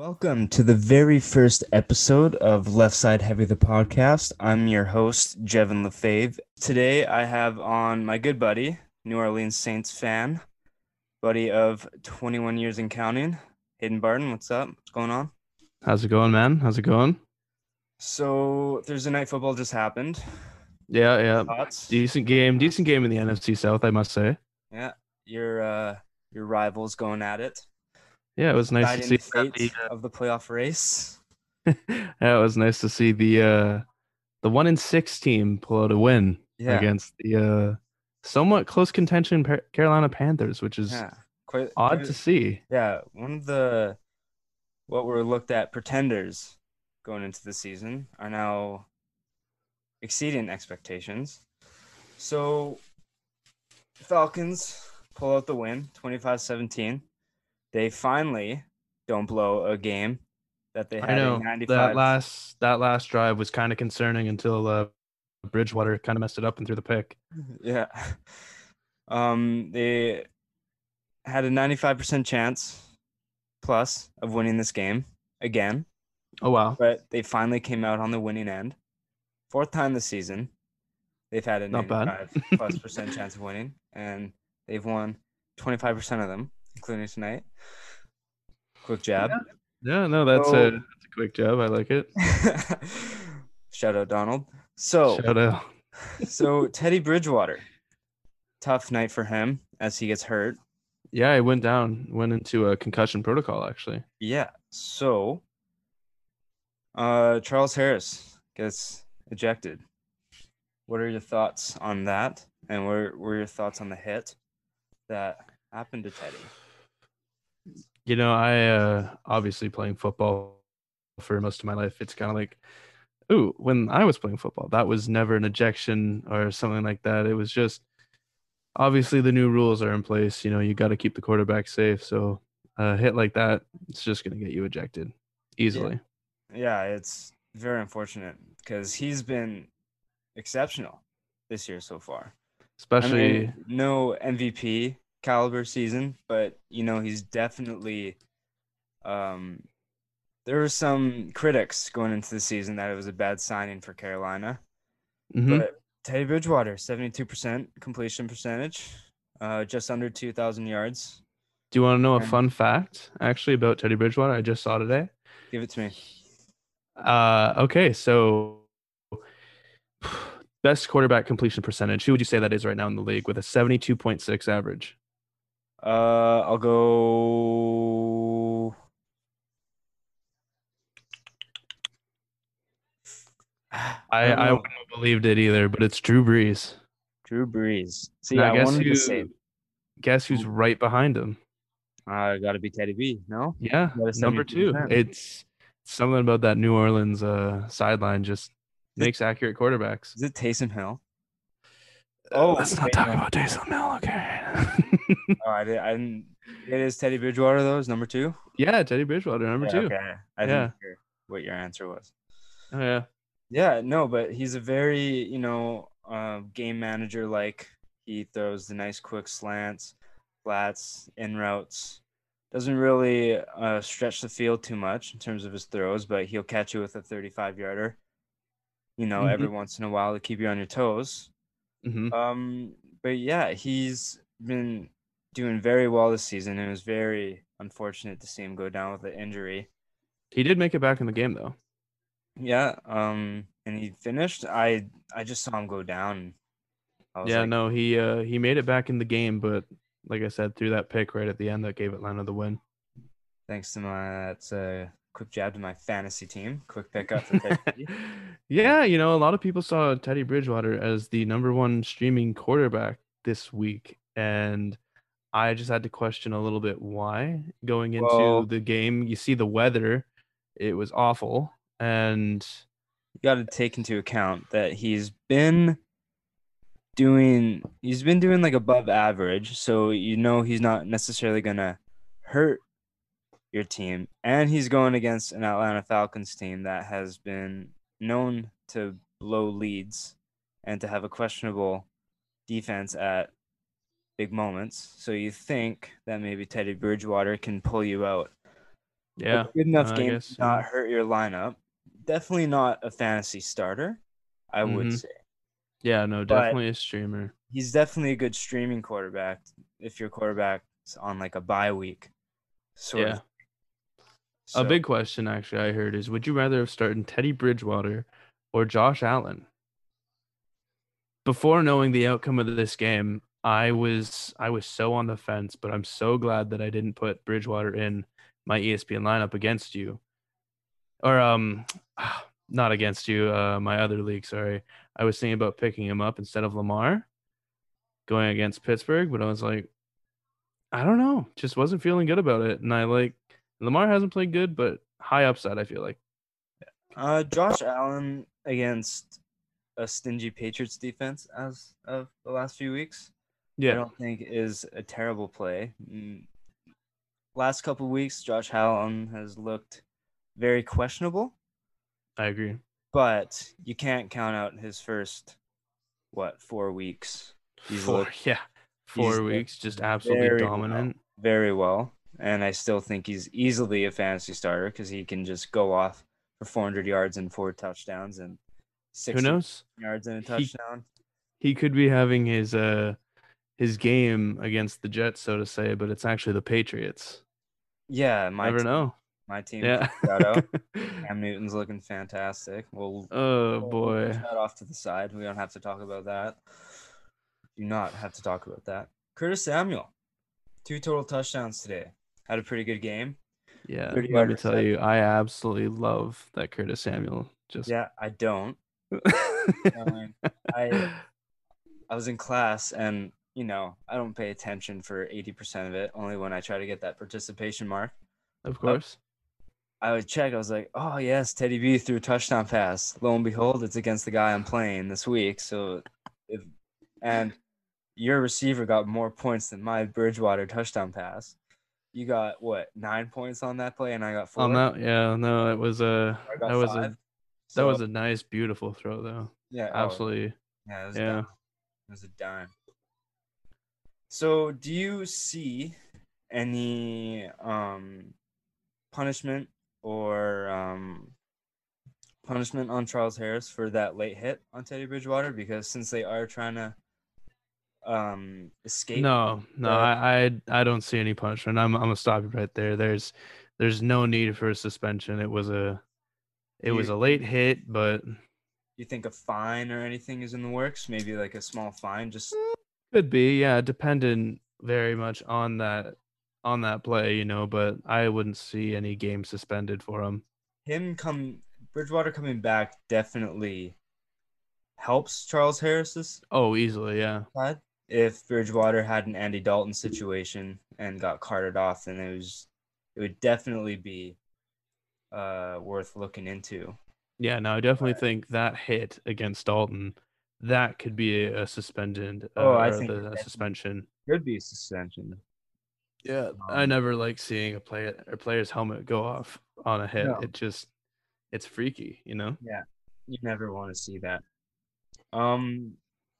Welcome to the very first episode of Left Side Heavy the podcast. I'm your host, Jevin Lefave. Today I have on my good buddy, New Orleans Saints fan, buddy of 21 years in counting, Hayden Barton. What's up? What's going on? How's it going, man? How's it going? So Thursday night football just happened. Yeah, yeah. Thoughts? Decent game. Decent game in the NFC South, I must say. Yeah, your uh, your rivals going at it. Yeah, it was nice to see the the, of the playoff race. yeah, it was nice to see the uh the one in six team pull out a win Yeah, against the uh somewhat close contention Carolina Panthers, which is yeah, quite odd quite- to see. Yeah, one of the what were looked at pretenders going into the season are now exceeding expectations. So Falcons pull out the win, 25-17. They finally don't blow a game that they had I know in 95. that last that last drive was kind of concerning until uh, Bridgewater kind of messed it up and threw the pick. Yeah. Um they had a 95% chance plus of winning this game again. Oh wow, but they finally came out on the winning end. Fourth time this season, they've had a Not bad. 95 plus percent chance of winning, and they've won 25 percent of them, including tonight. Quick jab. yeah, no, that's So- a that's a quick jab. I like it. Shout out Donald. So, Shout out. so Teddy Bridgewater, tough night for him as he gets hurt. Yeah, I went down, went into a concussion protocol actually. Yeah. So, uh, Charles Harris gets ejected. What are your thoughts on that? And what were your thoughts on the hit that happened to Teddy? You know, I uh obviously playing football for most of my life. It's kind of like, ooh, when I was playing football, that was never an ejection or something like that. It was just obviously the new rules are in place. You know, you got to keep the quarterback safe. So a hit like that, it's just gonna get you ejected easily. Yeah, it's very unfortunate because he's been exceptional this year so far. I Especially, mean, no MVP caliber season, but you know he's definitely. Um, there were some critics going into the season that it was a bad signing for Carolina, Mhm. but Teddy Bridgewater, seventy-two percent completion percentage, uh, just under two thousand yards. do you want to know a fun fact actually about Teddy Bridgewater? I just saw today. Give it to me. Uh, okay, so best quarterback completion percentage. Who would you say that is right now in the league with a seventy-two point six average? Uh, I'll go. I I I, don't know. wouldn't have believed it either, but it's Drew Brees. Drew Brees. See, Now, I guess wanted who- to say Guess who's right behind him? I got to be Teddy B. No, Yeah, number two. It's something about that New Orleans uh, sideline just makes accurate quarterbacks. is it Taysom Hill? Oh, Oh, let's not talk about Taysom Hill, okay? Oh, I, did, I didn't. It is Teddy Bridgewater though. Is number two. yeah, Teddy Bridgewater, number Yeah, two. Okay. I Yeah. didn't hear what your answer was. Oh yeah, Yeah, no, but he's a very, you know, uh, game manager like. He throws the nice quick slants, flats, in routes. Doesn't really uh, stretch the field too much in terms of his throws, but he'll catch you with a 35 yarder, you know, every once in a while to keep you on your toes. hmm Um, but yeah, he's been doing very well this season. and It was very unfortunate to see him go down with an injury. he did make it back in the game though. Yeah, um, and he finished. I I just saw him go down. Yeah, like, no, he uh he made it back in the game, but like I said, threw that pick right at the end that gave Atlanta the win. Thanks to my that's a quick jab to my fantasy team. Quick pickup yeah, you know, a lot of people saw Teddy Bridgewater as the number one streaming quarterback this week, and I just had to question a little bit why going into Well- the game. You see the weather; it was awful, and you got to take into account that he's been doing he's been doing like above average so you know he's not necessarily gonna hurt your team and he's going against an atlanta falcons team that has been known to blow leads and to have a questionable defense at big moments so you think that maybe teddy bridgewater can pull you out Yeah. a good enough I game guess, to not yeah. hurt your lineup. Definitely not a fantasy starter, I would Mhm. say. Yeah, no, But- definitely a streamer. He's definitely a good streaming quarterback if your quarterback's on like a bye week. Sort Yeah. of. A big question actually I heard is would you rather have started Teddy Bridgewater or Josh Allen? Before knowing the outcome of this game, I was I was so on the fence, but I'm so glad that I didn't put Bridgewater in my ESPN lineup against you. Or um not against you, uh my other league, sorry. I was thinking about picking him up instead of Lamar going against Pittsburgh, but I was like I don't know, just wasn't feeling good about it and I like Lamar hasn't played good, but high upside. I feel like. uh, Josh Allen against a stingy Patriots defense as of the last few weeks. I don't think is a terrible play. Mm, Last couple weeks, Josh Allen has looked very questionable, I agree. but you can't count out his first what four weeks. He's Four, looked yeah, four weeks, just absolutely very well. dominant. very well, and I still think he's easily a fantasy starter because he can just go off for 400 yards and four touchdowns and Who 60 knows? yards and a He- touchdown. He could be having his uh his game against the Jets, so to say, but it's actually the Patriots. Yeah, my Never team, know. my team. Yeah. Shout. Oh, Cam Newton's looking fantastic. We'll oh We'll boy. that off to the side. We don't have to talk about that. Do not have to talk about that. Curtis Samuel, two total touchdowns today. Had a pretty good game. Yeah. 30 Let me tell you, I absolutely love that Curtis Samuel. Just Yeah, I don't. Um, I I was in class and you know I don't pay attention for eighty percent of it. Only when I try to get that participation mark. of course. I would check. I was like, oh yes, Teddy B threw a touchdown pass. Lo and behold, it's against the guy I'm playing this week. So, if and your receiver got more points than my Bridgewater touchdown pass. You got what nine points on that play, and I got four. On that, yeah, no, it was a that was five. a that So, was a nice, beautiful throw though. yeah, oh, Absolutely. yeah, it was yeah. a dime. It was a dime. So, do you see any um punishment or um punishment on Charles Harris for that late hit on Teddy Bridgewater? Because since they are trying to um escape, No, no, I, I I don't see any punishment. I'm I'm gonna stop you right there. There's there's no need for a suspension. It was a it was a late hit, but you think a fine or anything is in the works? Maybe like a small fine, just could be, yeah, dependent very much on that on that play, you know, but I wouldn't see any game suspended for him. him come Bridgewater coming back definitely helps Charles Harris's Oh, easily, yeah. If Bridgewater had an Andy Dalton situation and got carted off, then it was it would definitely be uh worth looking into. Yeah, no, I definitely Right. think that hit against Dalton, that could be a, a suspended uh, Oh, I think the- a suspension. Could be suspension. Yeah, I Um, never like seeing a play a player's helmet go off on a hit. No. It just it's freaky, you know. Yeah, you never want to see that. Um,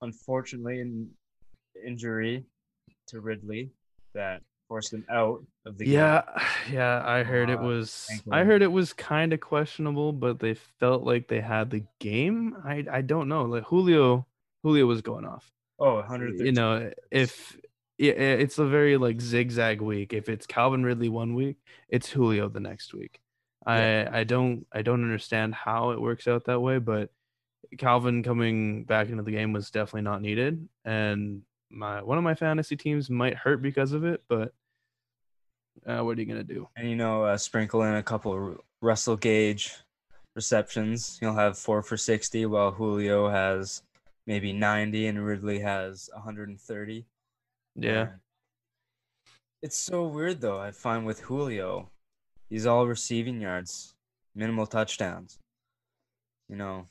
unfortunately, an injury to Ridley that forced him out of the game. Yeah, yeah, I heard it Uh, was I heard it was kind of questionable, but they felt like they had the game. I I don't know. Like Julio Julio was going off. Oh, 113. You know, if yeah, it's a very like zigzag week. If it's Calvin Ridley one week, it's Julio the next week. I I don't I don't understand how it works out that way, but Calvin coming back into the game was definitely not needed, and my one of my fantasy teams might hurt because of it. But uh, what are you gonna do? And you know, uh, sprinkle in a couple of Russell Gage receptions. He'll have four for 60, while Julio has maybe 90 and Ridley has 130. Yeah, And It's so weird, though. I find with Julio, he's all receiving yards, minimal touchdowns. You know,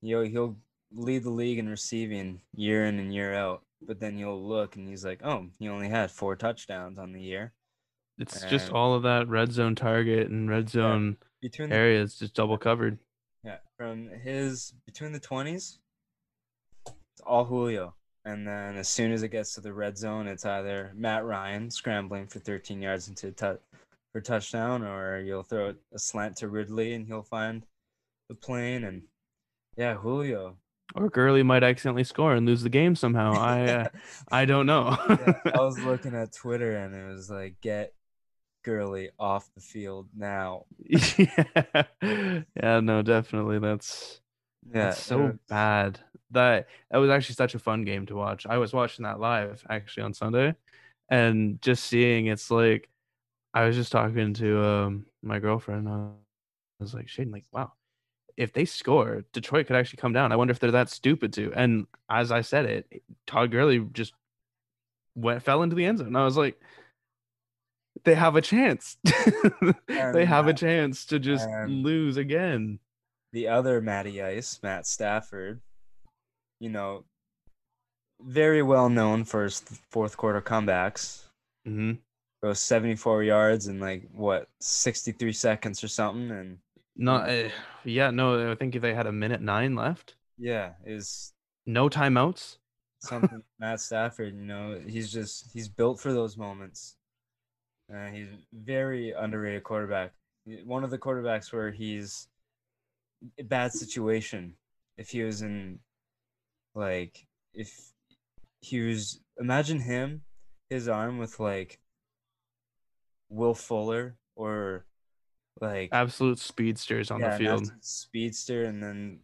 he'll, he'll lead the league in receiving year in and year out. But then you'll look and he's like, oh, he only had four touchdowns on the year. It's just all of that red zone target and red zone Between the areas just double covered. Yeah, from his between the twenties, it's all Julio, and then as soon as it gets to the red zone, it's either Matt Ryan scrambling for 13 yards into tou- for for touchdown, or you'll throw a slant to Ridley and he'll find the plane. And yeah, Julio. Or Gurley might accidentally score and lose the game somehow. I uh, I don't know. yeah, I was looking at Twitter and it was like, get Gurley off the field now. yeah. yeah, no, definitely. That's Yeah, that's so it- bad. That that was actually such a fun game to watch. I was watching that live actually on Sunday, and just seeing it's like I was just talking to um my girlfriend. I was like, Shaden, like, wow, if they score, Detroit could actually come down. I wonder if they're that stupid too. And as I said it, Todd Gurley just went fell into the end zone. And I was like, they have a chance. they have a chance to just lose again. the other Matty Ice, Matt Stafford, you know, very well known for his fourth quarter comebacks. hmm Goes 74 yards in like what 63 seconds or something, and Not, uh, yeah, no, I think if they had a minute nine left, yeah, is no timeouts. something Matt Stafford. You know, he's just he's built for those moments. Uh, he's very underrated quarterback. One of the quarterbacks where he's a bad situation. If he was in, like, if he was, imagine him, his arm with like Will Fuller or like Absolute speedsters on yeah, the field. speedster, and then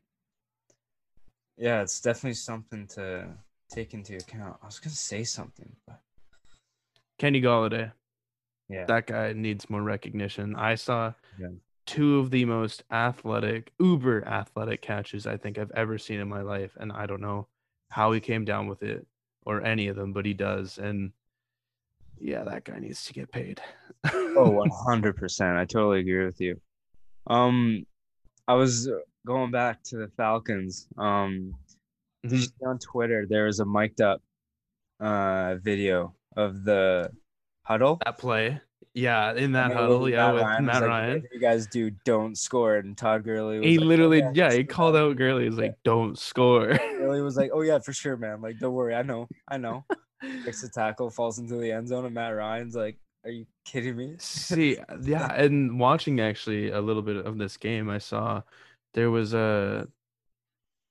yeah, it's definitely something to take into account. I was gonna say something, but Kenny Golladay. Yeah, that guy needs more recognition. I saw Yeah. two of the most athletic, uber athletic catches I think I've ever seen in my life, and I don't know how he came down with it or any of them, but he does. And yeah, that guy needs to get paid. oh, oh, one hundred percent. I totally agree with you. Um, I was uh, going back to the Falcons. Um, Mhm. see on Twitter there was a mic'd up uh video of the huddle? that play, yeah, in that And huddle, yeah, with was Matt like, Ryan. "Whatever You guys do, don't score. And Todd Gurley was He like, "Oh, literally, yeah, yeah, he called out Gurley. He's like, "Don't score." Gurley was like, "Oh yeah, for sure, man. Like, don't worry. I know, I know." Takes the tackle, falls into the end zone, and Matt Ryan's like, "Are you kidding me?" See, yeah, and watching actually a little bit of this game, I saw there was a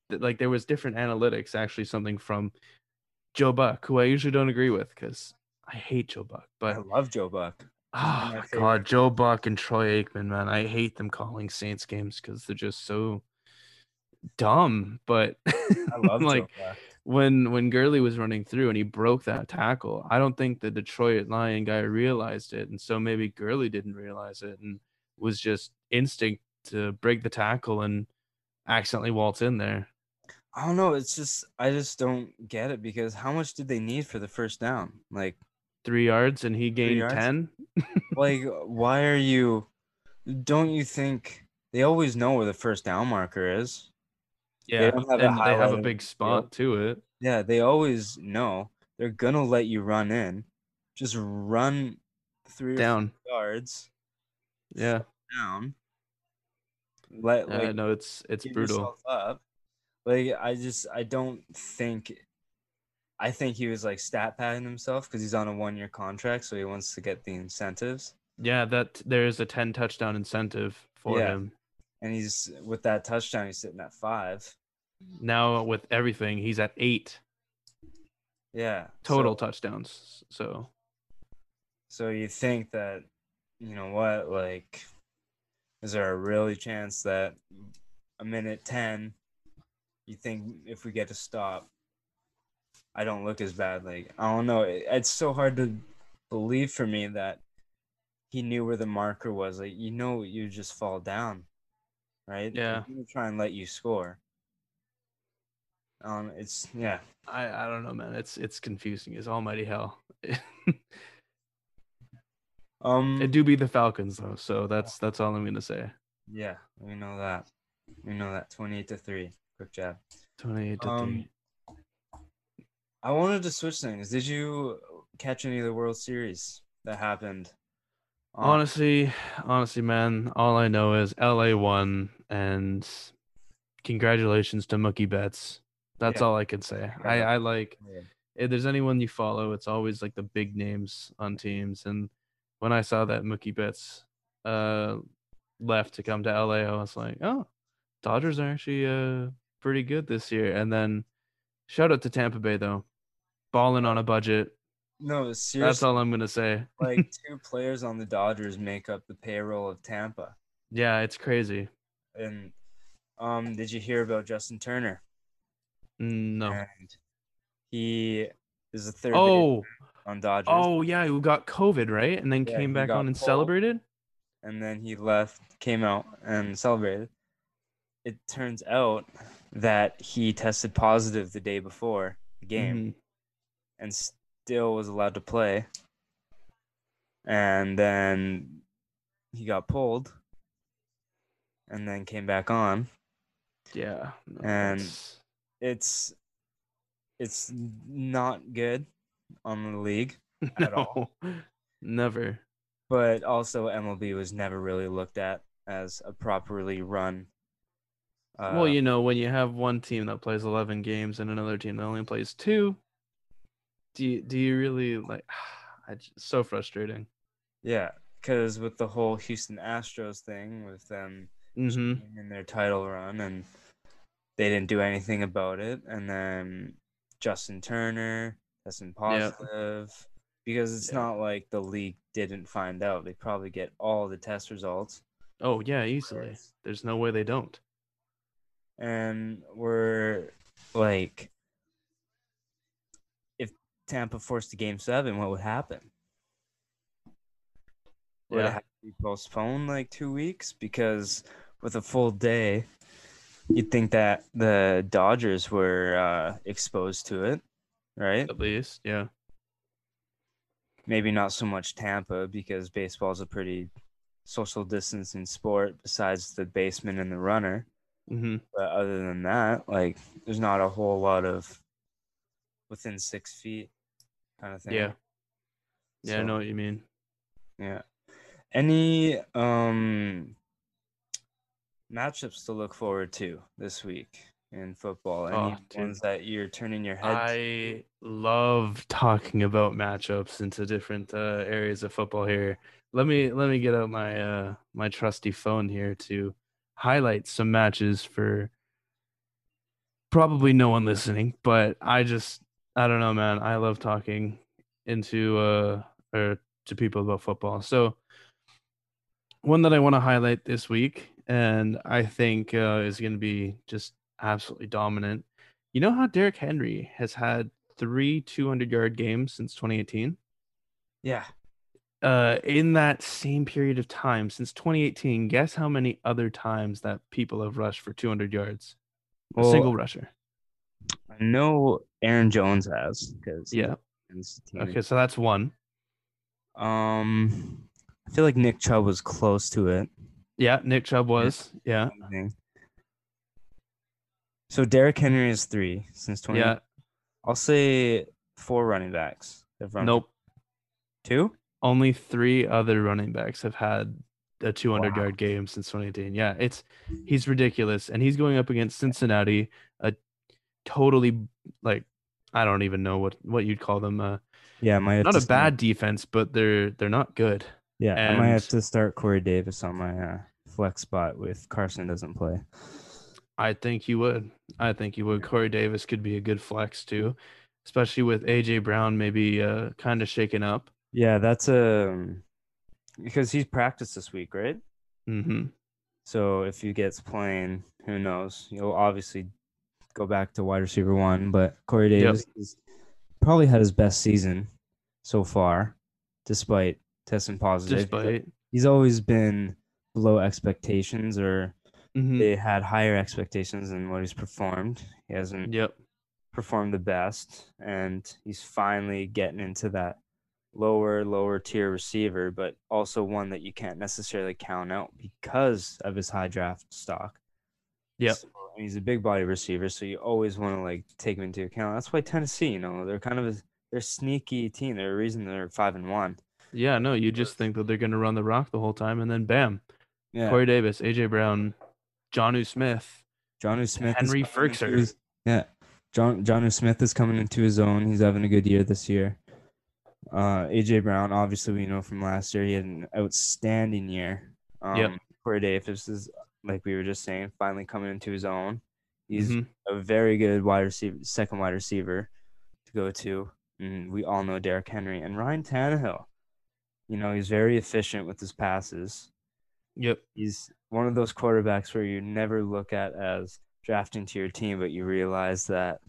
like there was different analytics. Actually, something from Joe Buck, who I usually don't agree with because I hate Joe Buck. But I love Joe Buck. oh my favorite. god, Joe Buck and Troy Aikman, man, I hate them calling Saints games because they're just so dumb. But I love like when when Gurley was running through and he broke that tackle, I don't think the Detroit Lion guy realized it, and so maybe Gurley didn't realize it and was just instinct to break the tackle and accidentally waltz in there. I don't know. It's just I just don't get it because how much did they need for the first down? Like, Three yards and he gained ten. like why are you? Don't you think they always know where the first down marker is? Yeah, don't have and they have a big spot to it. Yeah, they always know. They're gonna let you run in. Just run three Down. yards Yeah, down. Let yeah, like no, it's it's brutal. up. Like I just I don't think I think he was like stat padding himself because he's on a one year contract, so he wants to get the incentives. Yeah, that there is a ten touchdown incentive for Yeah. him. And he's with that touchdown, he's sitting at five. Now with everything, he's at eight Yeah. total So, touchdowns. So so you think that you know what, like is there a really chance that a minute ten you think if we get to stop I don't look as bad. Like I don't know. It, it's so hard to believe for me that he knew where the marker was. Like you know, you just fall down, right? Yeah. Try and let you score. Um, it's yeah. I I don't know, man. It's it's confusing as almighty hell. Um, it do be the Falcons though, so that's that's all I'm gonna say. yeah, we know that. We know that. Twenty-eight to three. Quick jab. Twenty-eight to Um, three. I wanted to switch things. Did you catch any of the World Series that happened? Um, Honestly, honestly, man, all I know is LA won, and congratulations to Mookie Betts. That's Yeah. all I can say. I I like yeah. if there's anyone you follow, it's always like the big names on teams. And when I saw that Mookie Betts uh left to come to LA, I was like, oh, Dodgers are actually uh pretty good this year. And then shout out to Tampa Bay though, balling on a budget. No, seriously. That's all I'm gonna say. like two players on the Dodgers make up the payroll of Tampa. Yeah, it's crazy. And um, did you hear about Justin Turner? Mm, No. And he is the third Oh, on Dodgers. oh yeah, who got COVID, right? And then Yeah, came back on and pulled. celebrated. and then he left, came out and celebrated. It turns out that he tested positive the day before the game Mhm. And still was allowed to play. And then he got pulled and then came back on. Yeah. no, And- that's- It's it's not good on the league, at all. never. but also MLB was never really looked at as a properly run uh, well, you know, when you have one team that plays 11 games and another team that only plays two, do you, do you really like? It's so frustrating. Yeah, because with the whole Houston Astros thing, with them hmm in their title run, and they didn't do anything about it, and then Justin Turner testing positive, because it's Yeah. not like the league didn't find out. They probably get all the test results, Oh yeah, easily. There's no way they don't. and we're like, Tampa forced to game seven, what would happen? Would it have to be postponed like two weeks? Because with a full day, you'd think that the Dodgers were uh, exposed to it, right? At least, yeah. Maybe not so much Tampa because baseball's a pretty social distancing sport besides the baseman and the runner. hmm But other than that, like there's not a whole lot of within six feet kind of thing. Yeah. Yeah, I know what you mean. Yeah. Any um matchups to look forward to this week in football? Any Oh, ones that you're turning your head to? I love talking about matchups into different uh, areas of football here. Let me let me get out my uh, my trusty phone here to highlight some matches for probably no one listening, but I just I don't know, man. I love talking into uh or to people about football. So one that I want to highlight this week, and I think uh, is going to be just absolutely dominant. You know how Derrick Henry has had three 200 yard games since 2018? Yeah. Uh, in that same period of time, since 2018, guess how many other times that people have rushed for 200 yards? A single rusher. I know Aaron Jones has because Yeah. Okay. So that's one. Um, I feel like Nick Chubb was close to it. Yeah, Nick Chubb was. Yeah. Think. So Derrick Henry is three since 20. Yeah. I'll say four running backs. run Nope. Two? Only three other running backs have had a 200 Wow. yard game since 2018. Yeah, it's he's ridiculous, and he's going up against Cincinnati, totally like I don't even know what what you'd call them. Uh, Yeah, my not a start- bad defense, but they're they're not good. Yeah, I might have to start Corey Davis on my uh, flex spot with Carson doesn't play. I think you would. I think you would. Corey Davis could be a good flex too, especially with AJ Brown maybe uh, kind of shaken up. Yeah, that's a because he's practiced this week, right? Mm-hmm. So if he gets playing, who knows? You'll obviously go back to wide receiver one, but Corey Yep. Davis has probably had his best season so far, despite testing positive. He's- Despite. he's always been below expectations, or Mhm. they had higher expectations than what he's performed. He hasn't Yep. performed the best, and he's finally getting into that lower, lower tier receiver, but also one that you can't necessarily count out because of his high draft stock. Yep. So, he's a big body receiver, so you always want to like take him into account. That's why Tennessee, you know, they're kind of a, they're sneaky team. They're a reason they're five and one. Yeah, no, you just think that they're going to run the rock the whole time, and then bam, Yeah, Corey Davis, AJ Brown, Jonnu Smith. Jonnu Smith, Henry Firkser. his- Yeah, John Jonnu Smith is coming into his own. He's having a good year this year. Uh, AJ Brown, obviously, we know from last year he had an outstanding year. Um, Yep. Corey Davis is like we were just saying, finally coming into his own. He's Mhm. a very good wide receiver, second wide receiver to go to. And we all know Derrick Henry and Ryan Tannehill. You know, he's very efficient with his passes. Yep. He's one of those quarterbacks where you never look at as drafting to your team, but you realize that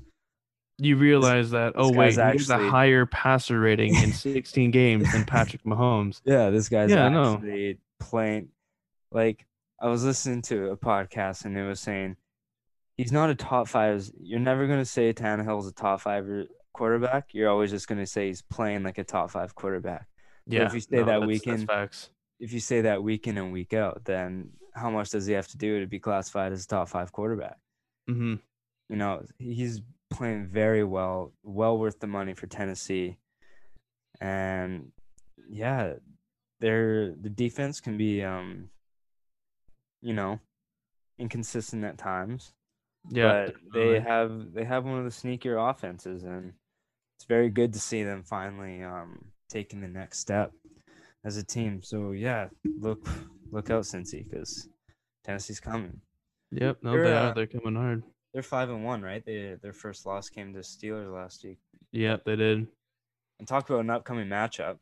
You realize that oh wait, guy's he has a higher passer rating in 16 games than Patrick Mahomes. Yeah, this guy's Yeah, actually playing. Like I was listening to a podcast and it was saying he's not a top five. You're never gonna say Tannehill's a top five quarterback. You're always just gonna say he's playing like a top five quarterback. Yeah. if you say no, that that's, weekend- that's. If you say that week in and week out, then how much does he have to do to be classified as a top five quarterback? hmm You know, he's playing very well, well worth the money for Tennessee. And yeah, their the defense can be um you know, inconsistent at times. Yeah. but they have they have one of the sneakier offenses and it's very good to see them finally um taking the next step as a team. So yeah, look look out Cincy because Tennessee's coming. Yep. No, They're, they uh, are. They're coming hard. They're five and one, right? They their first loss came to Steelers last week. Yep, they did. And talk about an upcoming matchup.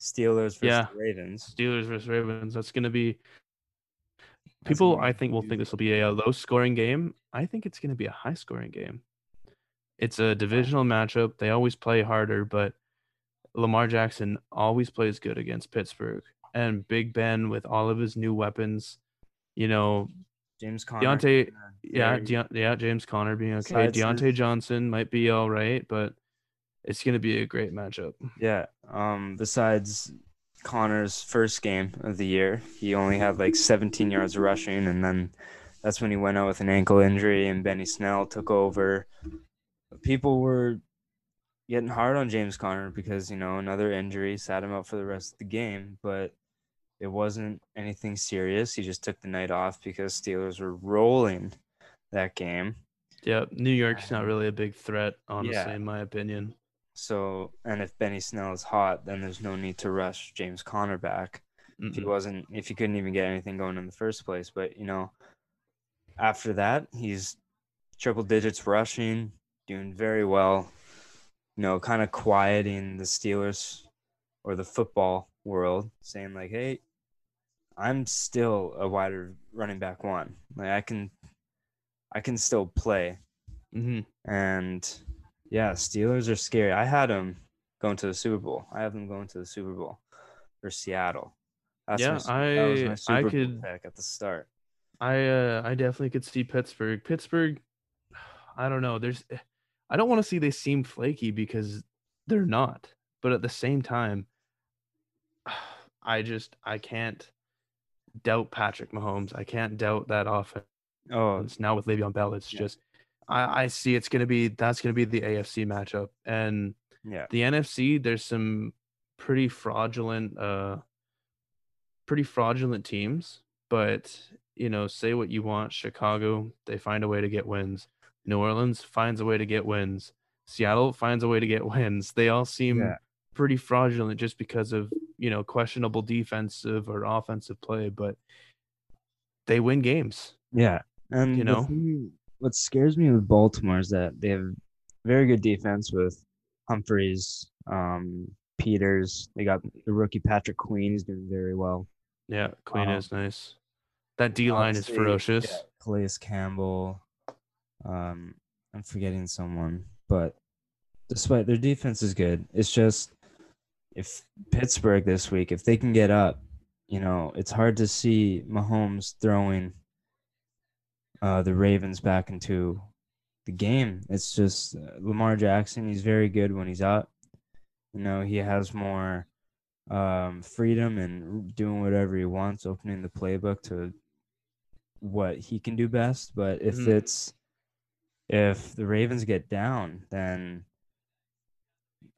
Steelers versus Yeah. Ravens. Steelers versus Ravens. That's going to be. People, I think, will think this will be a, low scoring game. I think it's going to be a high scoring game. It's a divisional matchup. They always play harder, but Lamar Jackson always plays good against Pittsburgh. And Big Ben, with all of his new weapons, you know, James Conner. Diontae- yeah, yeah, James Conner being okay. Diontae Johnson might be all right, but it's going to be a great matchup. Yeah. Um. Besides Conner's first game of the year, he only had like 17 yards rushing, and then that's when he went out with an ankle injury, and Benny Snell took over. People were getting hard on James Conner because you know another injury sat him out for the rest of the game, but it wasn't anything serious. He just took the night off because Steelers were rolling that game. Yeah, New York's not really a big threat, honestly, Yeah. in my opinion. So, and if Benny Snell is hot, then there's no need to rush James Conner back. if he wasn't if he couldn't even get anything going in the first place. But you know, after that, he's triple digits rushing, doing very well. You know, kind of quieting the Steelers or the football world, saying like, "Hey, I'm still a wider running back one. Like I can, I can still play." Mhm. And yeah, Steelers are scary. I had them going to the Super Bowl. I have them going to the Super Bowl for Seattle. That's Yeah, my, su- that was my I- Super I could- pick at the start. I uh, I definitely could see Pittsburgh. Pittsburgh, I don't know. There's, I don't want to see they seem flaky because they're not. But at the same time, I just I can't doubt Patrick Mahomes. I can't doubt that offense. Oh, it's now with Le'Veon Bell. It's Yeah. just I I see it's gonna be that's gonna be the AFC matchup and yeah, the NFC. There's some pretty fraudulent uh pretty fraudulent teams, but you know, say what you want. Chicago, they find a way to get wins. New Orleans finds a way to get wins. Seattle finds a way to get wins. They all seem Yeah. pretty fraudulent just because of, you know, questionable defensive or offensive play, but they win games. yeah. And You know? thing- what scares me with Baltimore is that they have very good defense with Humphreys, um, Peters. They got the rookie Patrick Queen. He's doing very well. Yeah, Queen Um, is nice. That D line is ferocious. yeah, Calais Campbell. Um, I'm forgetting someone, but despite their defense is good, it's just if Pittsburgh this week, if they can get up, you know, it's hard to see Mahomes throwing uh, the Ravens back into the game. It's just uh, Lamar Jackson. He's very good when he's up. You know, he has more um, freedom and doing whatever he wants, opening the playbook to what he can do best. But if Mhm. it's if the Ravens get down, then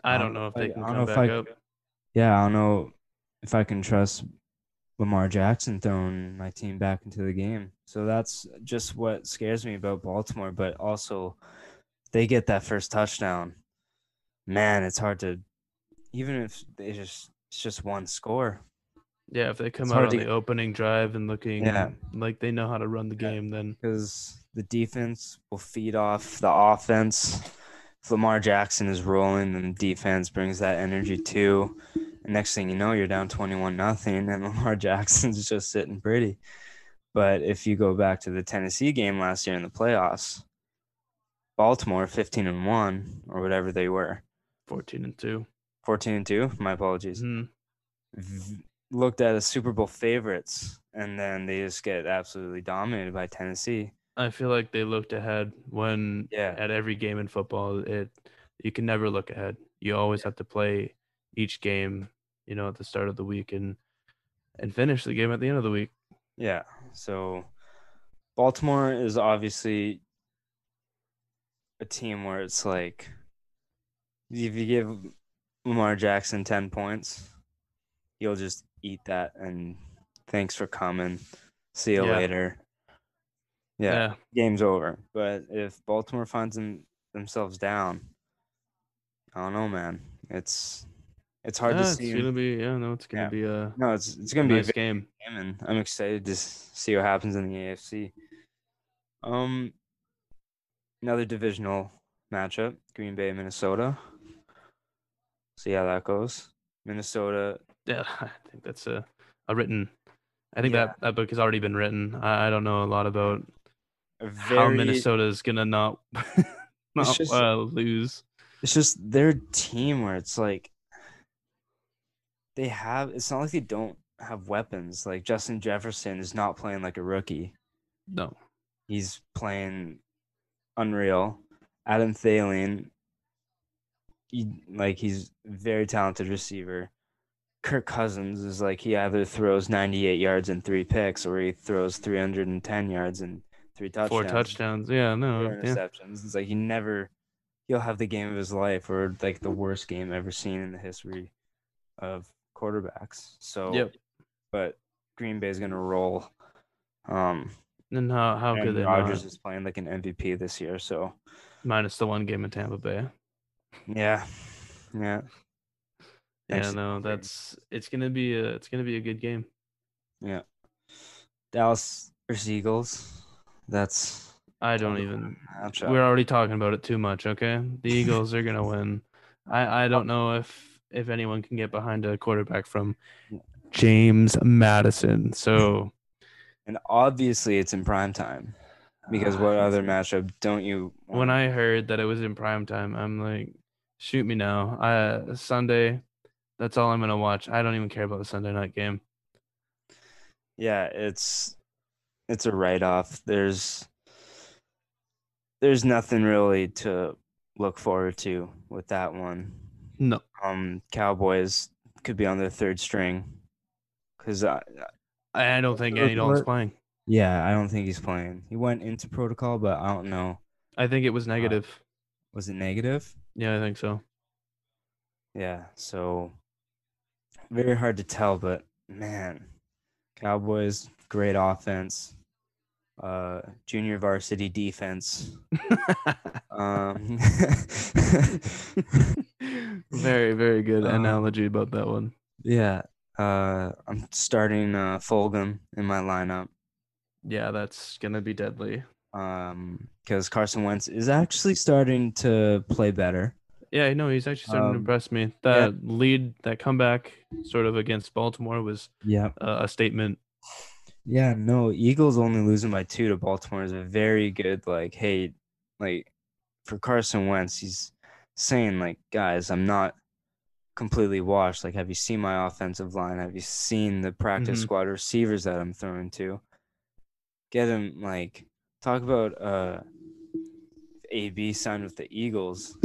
I don't know if they I- can I come don't know if back I- up. yeah, I don't know if I can trust Lamar Jackson throwing my team back into the game. So that's just what scares me about Baltimore. But also, they get that first touchdown. Man, it's hard to even if they just it's just one score. Yeah, if they come It's out on to the opening drive and looking Yeah. like they know how to run the Yeah. game, then because the defense will feed off the offense. If Lamar Jackson is rolling, then defense brings that energy too. And next thing you know, you're down 21 nothing, and Lamar Jackson's just sitting pretty. But if you go back to the Tennessee game last year in the playoffs, Baltimore 15 and 1 or whatever they were, 14 and 2. 14 and 2, my apologies. Mhm. v- looked at as Super Bowl favorites, and then they just get absolutely dominated by Tennessee. I feel like they looked ahead when Yeah. at every game in football, it you can never look ahead. You always have to play each game, you know, at the start of the week and and finish the game at the end of the week. Yeah. So Baltimore is obviously a team where it's like if you give Lamar Jackson 10 points, he'll just eat that and thanks for coming. See you Yeah. later. Yeah, game's over. But if Baltimore finds them, themselves down, I don't know, man. It's it's hard Yeah, to it's see. gonna be yeah, no, it's gonna Yeah. be a no, it's it's gonna be a game. game, and I'm excited to see what happens in the AFC. Um, another divisional matchup: Green Bay, Minnesota. See how that goes. Minnesota, Yeah, I think that's a, a written. I think Yeah. that, that book has already been written. I, I don't know a lot about a how very. Minnesota is gonna not not just- uh, lose. It's just their team where it's like they have. It's not like they don't have weapons. Like Justin Jefferson is not playing like a rookie. No, He's playing unreal. Adam Thielen, he, like he's very talented receiver. Kirk Cousins is like he either throws 98 yards and three picks, or he throws 310 yards and three touchdowns. four touchdowns. Yeah, no, Four yeah. interceptions. It's like he never, he'll have the game of his life, or like the worst game ever seen in the history of quarterbacks. So, Yep. but Green Bay is gonna roll. Um, And how how could and they Rodgers not? is playing like an MVP this year, so Minus the one game in Tampa Bay. yeah, yeah, Yeah, no, that's it's gonna be a it's gonna be a good game. yeah. Dallas versus Eagles. That's I don't even. We're already talking about it too much. Okay, the Eagles are gonna win. I I don't know if if anyone can get behind a quarterback from James Madison. So and obviously it's in prime time because what Ah, other matchup don't you? when? I heard that it was in prime time, I'm like, shoot me now. I Sunday, that's all I'm gonna watch. I don't even care about the Sunday night game. yeah, it's it's a write off. There's there's nothing really to look forward to with that one. No, Um, Cowboys could be on their third string because I, I I don't think Third Andy Dalton's playing. yeah, I don't think he's playing. He went into protocol, but I don't know. I think it was negative. Was it negative? yeah, I think so. Yeah, so very hard to tell, but man, Cowboys great offense, uh, junior varsity defense. Um, very very good Um, analogy about that one. yeah, uh, I'm starting uh, Fulgham in my lineup. Yeah, that's gonna be deadly. Um, because Carson Wentz is actually starting to play better. Yeah, no, he's actually starting to Um, impress me. yeah. That lead, that comeback, sort of against Baltimore, was Yeah, uh, a statement. Yeah, no, Eagles only losing by two to Baltimore is a very good like, hey, like for Carson Wentz, he's saying like, guys, I'm not completely washed. Like, have you seen my offensive line? Have you seen the practice Mhm. squad receivers that I'm throwing to? Get him like talk about uh AB signed with the Eagles,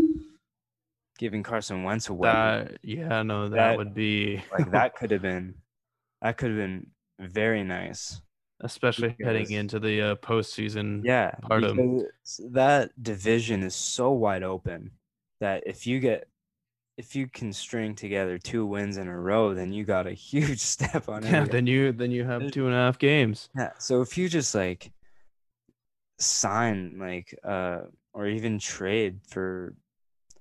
giving Carson Wentz a weapon. That yeah, no, that, That- would be like that could have been that could have been very nice. especially because- heading into the uh, postseason. Yeah, part of- that division is so wide open that if you get if you can string together two wins in a row, then you got a huge step on yeah. it. Then you then you have two and a half games. Yeah. So if you just like sign like uh or even trade for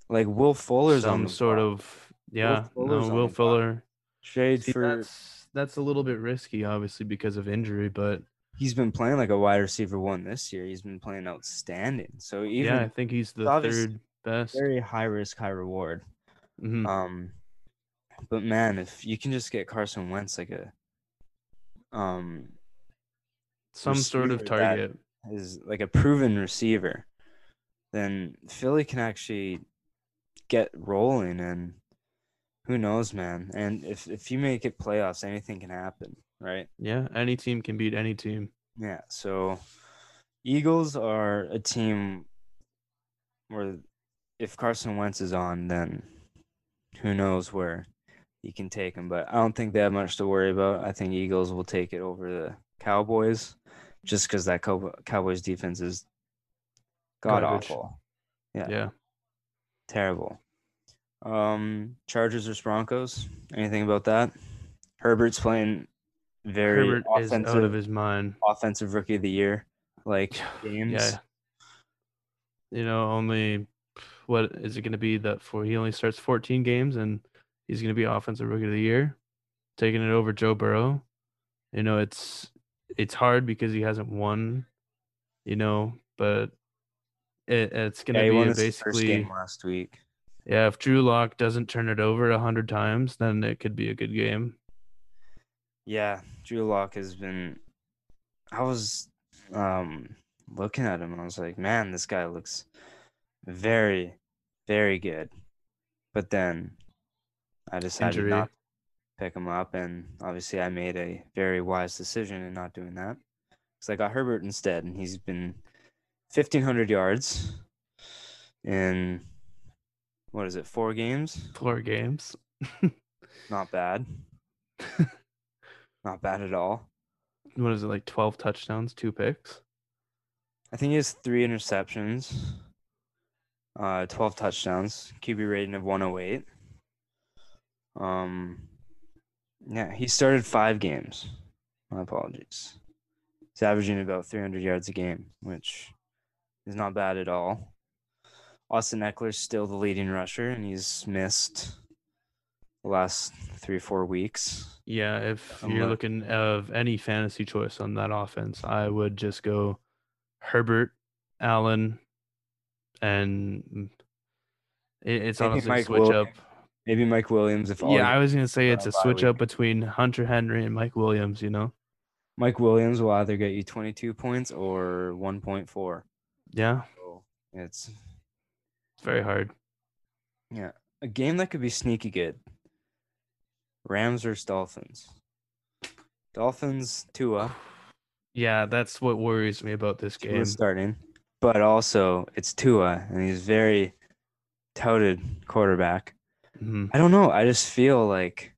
like Will Fuller's on Some the sort block. of Yeah, Fuller's no, Will. Fuller. Trade See, for that's that's a little bit risky, obviously, because of injury. But he's been playing like a wide receiver one this year. He's been playing outstanding. So even yeah, I think he's the third best. very high risk, high reward. Mhm. Um, but man, if you can just get Carson Wentz like a, um, Some sort of target. is like a proven receiver, then Philly can actually get rolling and who knows, man. And if if you make it playoffs, anything can happen, right? Yeah, any team can beat any team. Yeah. So Eagles are a team where if Carson Wentz is on, then who knows where he can take him. But I don't think they have much to worry about. I think Eagles will take it over the Cowboys just because that Cow- Cowboys defense is god Garbage. awful. Yeah, Yeah. terrible. Um, Chargers or Broncos? Anything about that? Herbert's playing very Herbert offensive out of his mind. offensive rookie of the year like games. Yeah. You know, only what is it going to be that for? He only starts 14 games and he's going to be offensive rookie of the year, taking it over Joe Burrow. You know, it's it's hard because he hasn't won. You know, but it, it's going to he be won a his first basically last week. yeah. If Drew Lock doesn't turn it over a hundred times, then it could be a good game. Yeah, Drew Lock has been. I was um looking at him and I was like, man, this guy looks very, very good. But then I decided Injury. not to pick him up, and obviously I made a very wise decision in not doing that because I got Herbert instead, and he's been fifteen hundred yards in what is it, four games? Four games. Not bad. Not bad at all. What is it like? 12 touchdowns, two picks. I think he has three interceptions, uh, 12 touchdowns, QB rating of 108. Um, yeah, he started five games. My apologies. He's averaging about 300 yards a game, which is not bad at all. Austin Ekeler's still the leading rusher, and he's missed the last three or four weeks. Yeah, if I'm you're looking of any fantasy choice on that offense, I would just go Herbert, Allen, and it, it's Maybe honestly a Mike switch up. Maybe Mike Williams. If all Yeah, I was gonna say it's a switch up between Hunter Henry and Mike Williams. You know, Mike Williams will either get you 22 points or 1.4. yeah, So it's it's very hard. yeah, a game that could be sneaky good. Rams versus Dolphins. Dolphins Tua. Yeah, that's what worries me about this game. Tua starting, but also it's Tua, and he's very touted quarterback. Mhm. I don't know. I just feel like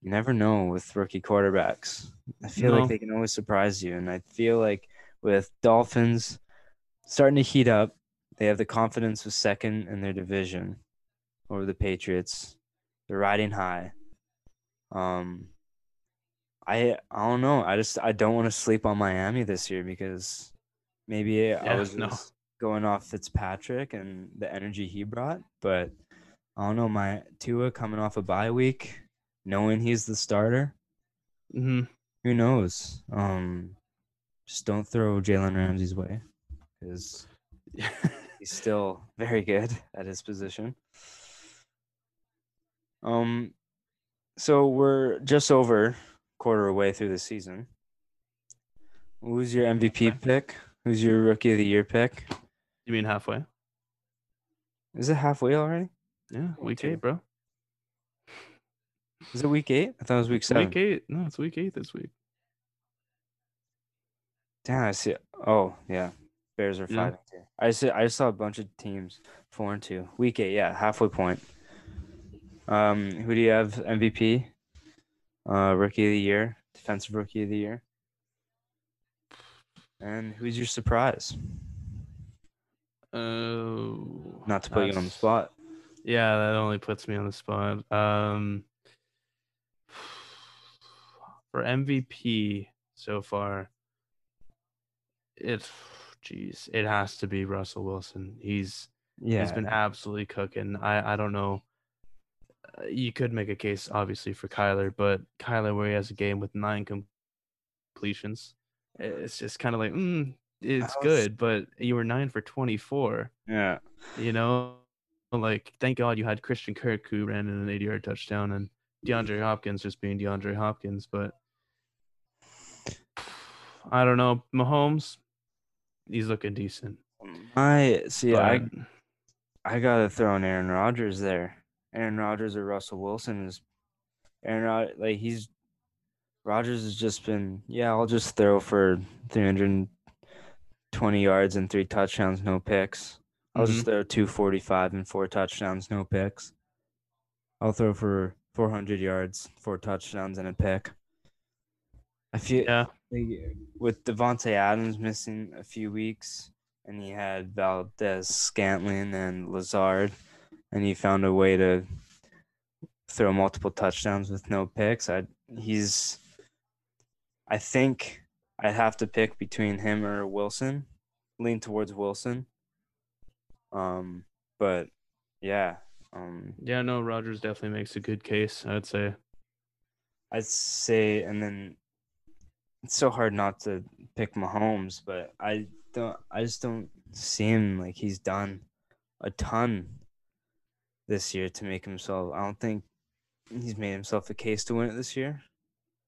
you never know with rookie quarterbacks. I feel No. like they can always surprise you, and I feel like with Dolphins starting to heat up, they have the confidence of second in their division over the Patriots. They're riding high. Um, I I don't know. I just I don't want to sleep on Miami this year because maybe I was no. going off Fitzpatrick and the energy he brought, but I don't know. My Tua coming off a bye week, knowing he's the starter, Mhm. who knows? Um, just don't throw Jalen Ramsey's way because he's still very good at his position. Um, so we're just over quarter away through the season. Who's your MVP pick? Who's your rookie of the year pick? you mean halfway? Is it halfway already? Yeah, week eight, bro. Is it week eight? I thought it was week seven. Week eight. No, it's week eight this week. Damn, I see. Oh, yeah. Bears are Yeah. five and two. I see. I saw a bunch of teams four and two. Week eight, yeah, halfway point. Um, who do you have MVP? Uh, rookie of the year, defensive rookie of the year, and who's your surprise? Oh, Not to put you on the spot. Yeah, that only puts me on the spot. Um, for MVP so far, it, geez, it has to be Russell Wilson. He's Yeah, he's been absolutely cooking. I I don't know. uh, you could make a case obviously for Kyler, but Kyler where he has a game with nine completions, it's just kind of like, mm, it's was- good, but you were nine for 24. Yeah. You know, like thank God you had Christian Kirk who ran in an 80 yard touchdown and DeAndre Hopkins just being DeAndre Hopkins, but I don't know. Mahomes, he's looking decent. I see. I I gotta throw in Aaron Rodgers there. Aaron Rodgers or Russell Wilson is Aaron Rod like he's Rodgers has just been yeah, I'll just throw for 320 yards and three touchdowns, no picks. I'll just mm-hmm. throw 245 and four touchdowns, no picks. I'll throw for 400 yards, four touchdowns and a pick. I feel yeah, with Davante Adams missing a few weeks, and he had Valdes-Scantling and Lazard, and he found a way to throw multiple touchdowns with no picks. I he's, I think I'd have to pick between him or Wilson. Lean towards Wilson. Um, but yeah, um, yeah. No, Rodgers definitely makes a good case. I'd say. I'd say, and then it's so hard not to pick Mahomes, but I don't. I just don't see him like he's done a ton this year to make himself. I don't think he's made himself a case to win it this year.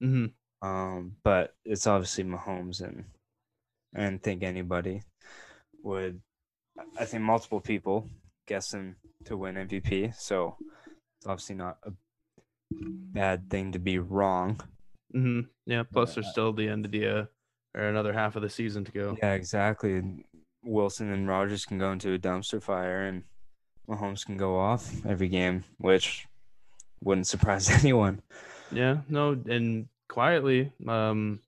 hmm Um, but it's obviously Mahomes, and and think anybody would. I think multiple people guess him to win MVP, so it's obviously not a bad thing to be wrong. hmm Yeah. Plus, Yeah. there's still the end of the uh, or another half of the season to go. Yeah, exactly. Wilson and Rodgers can go into a dumpster fire, and Mahomes can go off every game, which wouldn't surprise anyone. Yeah, no, and quietly, um,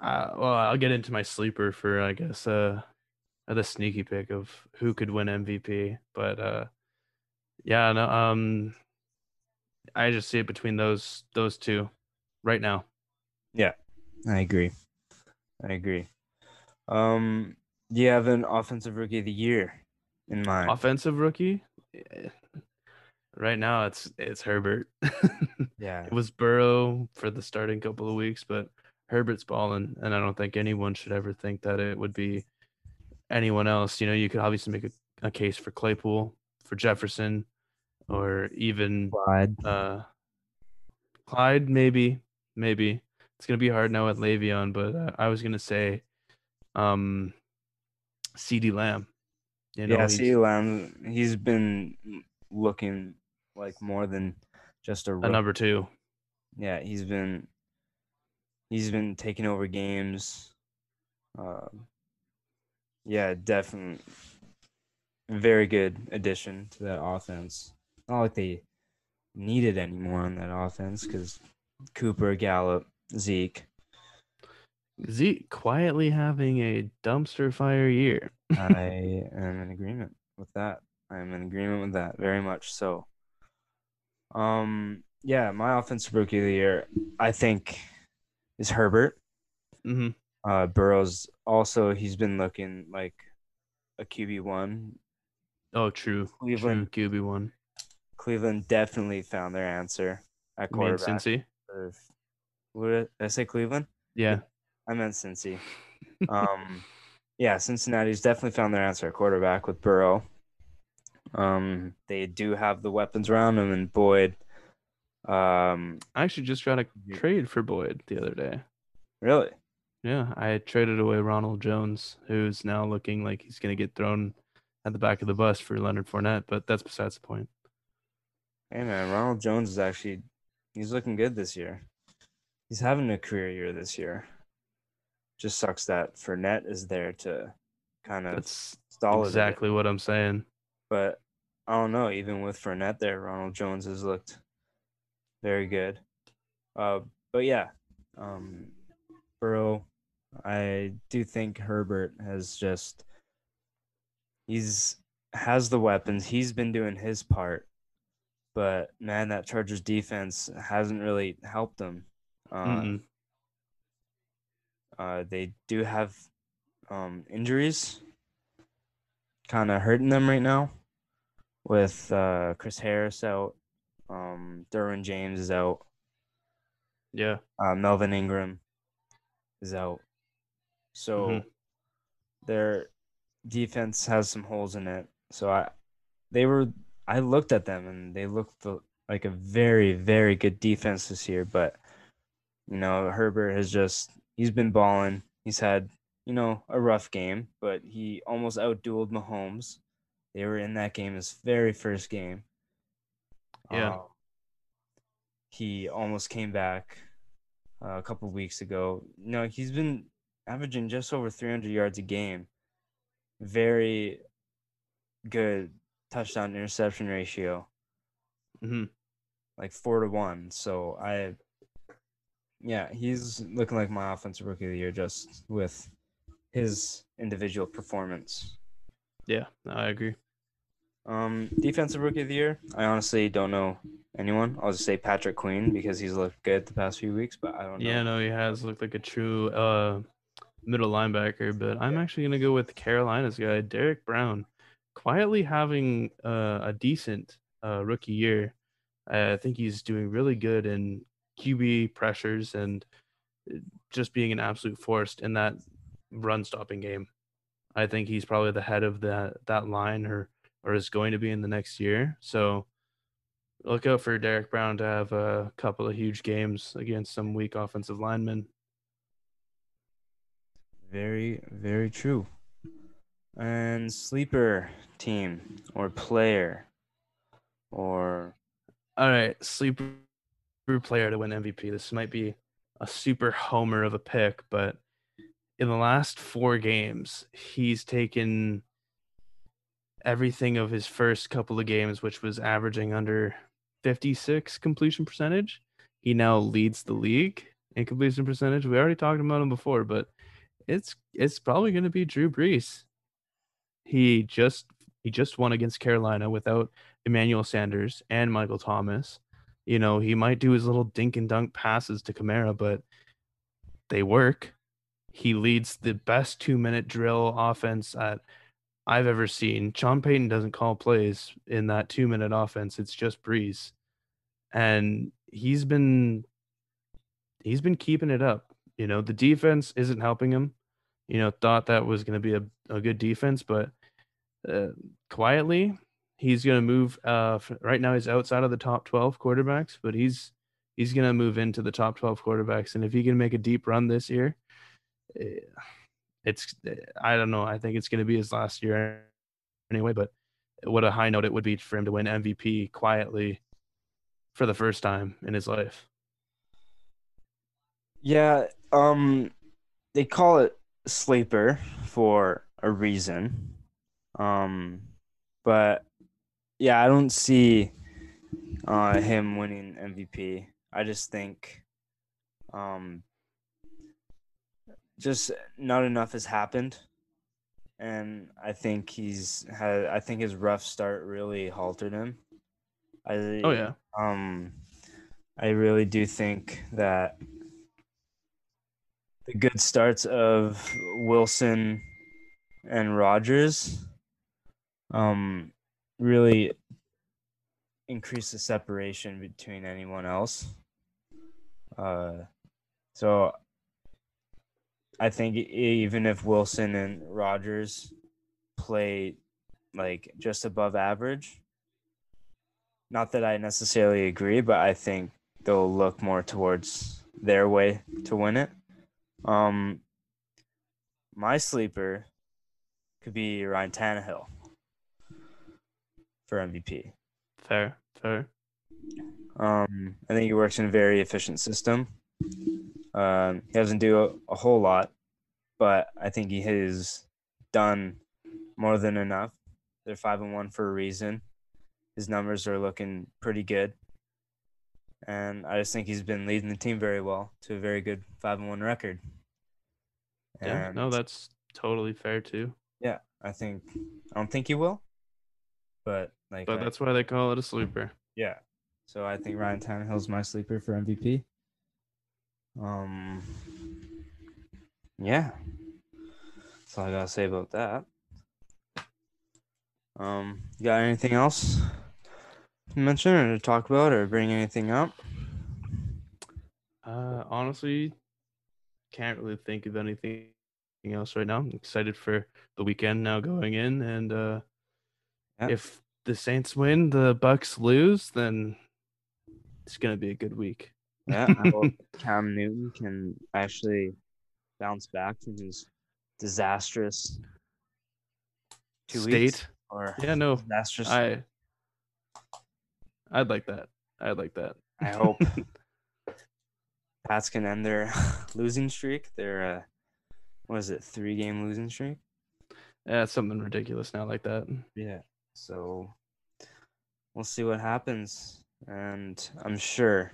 uh, well, I'll get into my sleeper for I guess uh, the sneaky pick of who could win MVP, but uh, yeah, no, um, I just see it between those those two right now. Yeah, I agree. I agree. Um, do you have an offensive rookie of the year in mind? Offensive rookie, Eh, right now it's it's Herbert. yeah, It was Burrow for the starting couple of weeks, but Herbert's balling, and I don't think anyone should ever think that it would be anyone else. You know, you could obviously make a, a case for Claypool, for Jefferson, or even Clyde. uh, Clyde. Maybe, maybe it's gonna be hard now with Le'Veon, but uh, I was gonna say, um, C.D. Lamb. You know, yeah, see, Lamb, he's been looking like more than just a, a number two. yeah he's been he's been taking over games. Um yeah definitely very good addition to that offense. Not like they needed anymore on that offense because cooper gallup zeke. Zeke quietly having a dumpster fire year. i am in agreement with that. I am in agreement with that very much so um yeah my offensive rookie of the year i think is herbert hmm Uh, Burrow's also he's been looking like a QB one. Oh, true. Cleveland, True QB one. Cleveland definitely found their answer at You mean quarterback. Cincy? What did I say? Cleveland? Yeah. I meant Cincy. Um, yeah, Cincinnati's definitely found their answer at quarterback with Burrow. Um, they do have the weapons around them, and Boyd. Um, I actually just got a trade for Boyd the other day. really? Yeah, I traded away Ronald Jones, who's now looking like he's going to get thrown at the back of the bus for Leonard Fournette, but that's besides the point. Hey man, Ronald Jones is actually he's looking good this year. He's having a career year this year. Just sucks that Fournette is there to kind of That's stall it. exactly what I'm saying. But I don't know. Even with Fournette there, Ronald Jones has looked very good. Uh, but yeah, um, Burrow, I do think Herbert has just he's has the weapons. He's been doing his part, but man, that Chargers defense hasn't really helped them. Uh, Mm-mm. uh, they do have um, injuries kind of hurting them right now with uh, Chris Harris out. Um, Derwin James is out. Yeah. Uh, Melvin Ingram is out. So Mhm. their defense has some holes in it. So I, they were. I looked at them and they looked like a very, very good defense this year. But you know, Herbert has just he's been balling. He's had you know a rough game, but he almost outdueled Mahomes. They were in that game his very first game. Yeah. Um, he almost came back uh, a couple weeks ago. No, he's been averaging just over 300 yards a game. Very good touchdown interception ratio, hmm like four to one. So I, yeah, he's looking like my offensive rookie of the year just with his individual performance. Yeah, I agree. Um, defensive rookie of the year. I honestly don't know anyone. I'll just say Patrick Queen because he's looked good the past few weeks, but I don't know. Yeah, no, he has looked like a true uh middle linebacker, but I'm actually gonna go with Carolina's guy, Derrick Brown, quietly having uh, a decent uh, rookie year. I think he's doing really good in QB pressures and uh, just being an absolute force in that run stopping game. I think he's probably the head of that that line or or is going to be in the next year. So look out for Derrick Brown to have a couple of huge games against some weak offensive linemen. Very, very true. And sleeper team or player or All right, sleeper player to win MVP. This might be a super homer of a pick, but in the last four games, he's taken everything of his first couple of games, which was averaging under 56 completion percentage. He now leads the league in completion percentage. We already talked about him before, but it's it's probably going to be Drew Brees. He just he just won against Carolina without Emmanuel Sanders and Michael Thomas. You know, he might do his little dink and dunk passes to Kamara, but they work. He leads the best two minute drill offense that I've ever seen. Sean Payton doesn't call plays in that two minute offense. It's just Brees. And he's been he's been keeping it up. You know, the defense isn't helping him. You know, thought that was going to be a, a good defense, but uh, quietly he's going to move uh right now he's outside of the top 12 quarterbacks but he's he's going to move into the top 12 quarterbacks and if he can make a deep run this year eh, it's eh, i don't know i think it's going to be his last year anyway but what a high note it would be for him to win mvp quietly for the first time in his life Yeah, um they call it sleeper for a reason. Um but yeah, I don't see uh him winning MVP. I just think um just not enough has happened. And I think he's had I think his rough start really haltered him. I oh yeah um, I really do think that the good starts of Wilson and Rodgers um, really increase the separation between anyone else. Uh, so I think even if Wilson and Rodgers play like just above average, not that I necessarily agree, but I think they'll look more towards their way to win it. Um, my sleeper could be Ryan Tannehill for MVP. fair fair Um, I think he works in a very efficient system. Um, he doesn't do a, a whole lot, but I think he has done more than enough. They're five and one for a reason. His numbers are looking pretty good, and I just think he's been leading the team very well to a very good five and one record. yeah no that's totally fair too yeah. I think I don't think he will, but like but I- that's why they call it a sleeper Yeah. So I think Ryan Tannehill's my sleeper for MVP. Um. Yeah. That's all I gotta say about that. Um. You got anything else? to mention or to talk about or bring anything up? Uh, honestly, can't really think of anything else right now. I'm excited for the weekend now going in, and uh, Yeah. if the Saints win, the Bucs lose, then it's gonna be a good week. Yeah, I hope Cam Newton can actually bounce back from his disastrous two weeks or yeah, no, disastrous. I, I'd like that. I'd like that. I hope Pats can end their losing streak. Their uh, what is it? Three game losing streak. Yeah, it's something ridiculous now like that. Yeah. So we'll see what happens, and I'm sure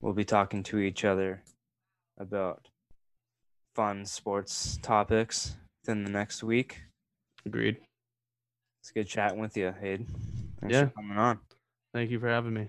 we'll be talking to each other about fun sports topics within the next week. Agreed. It's good chatting with you, Hayden. Thanks Yeah. for coming on. Thank you for having me.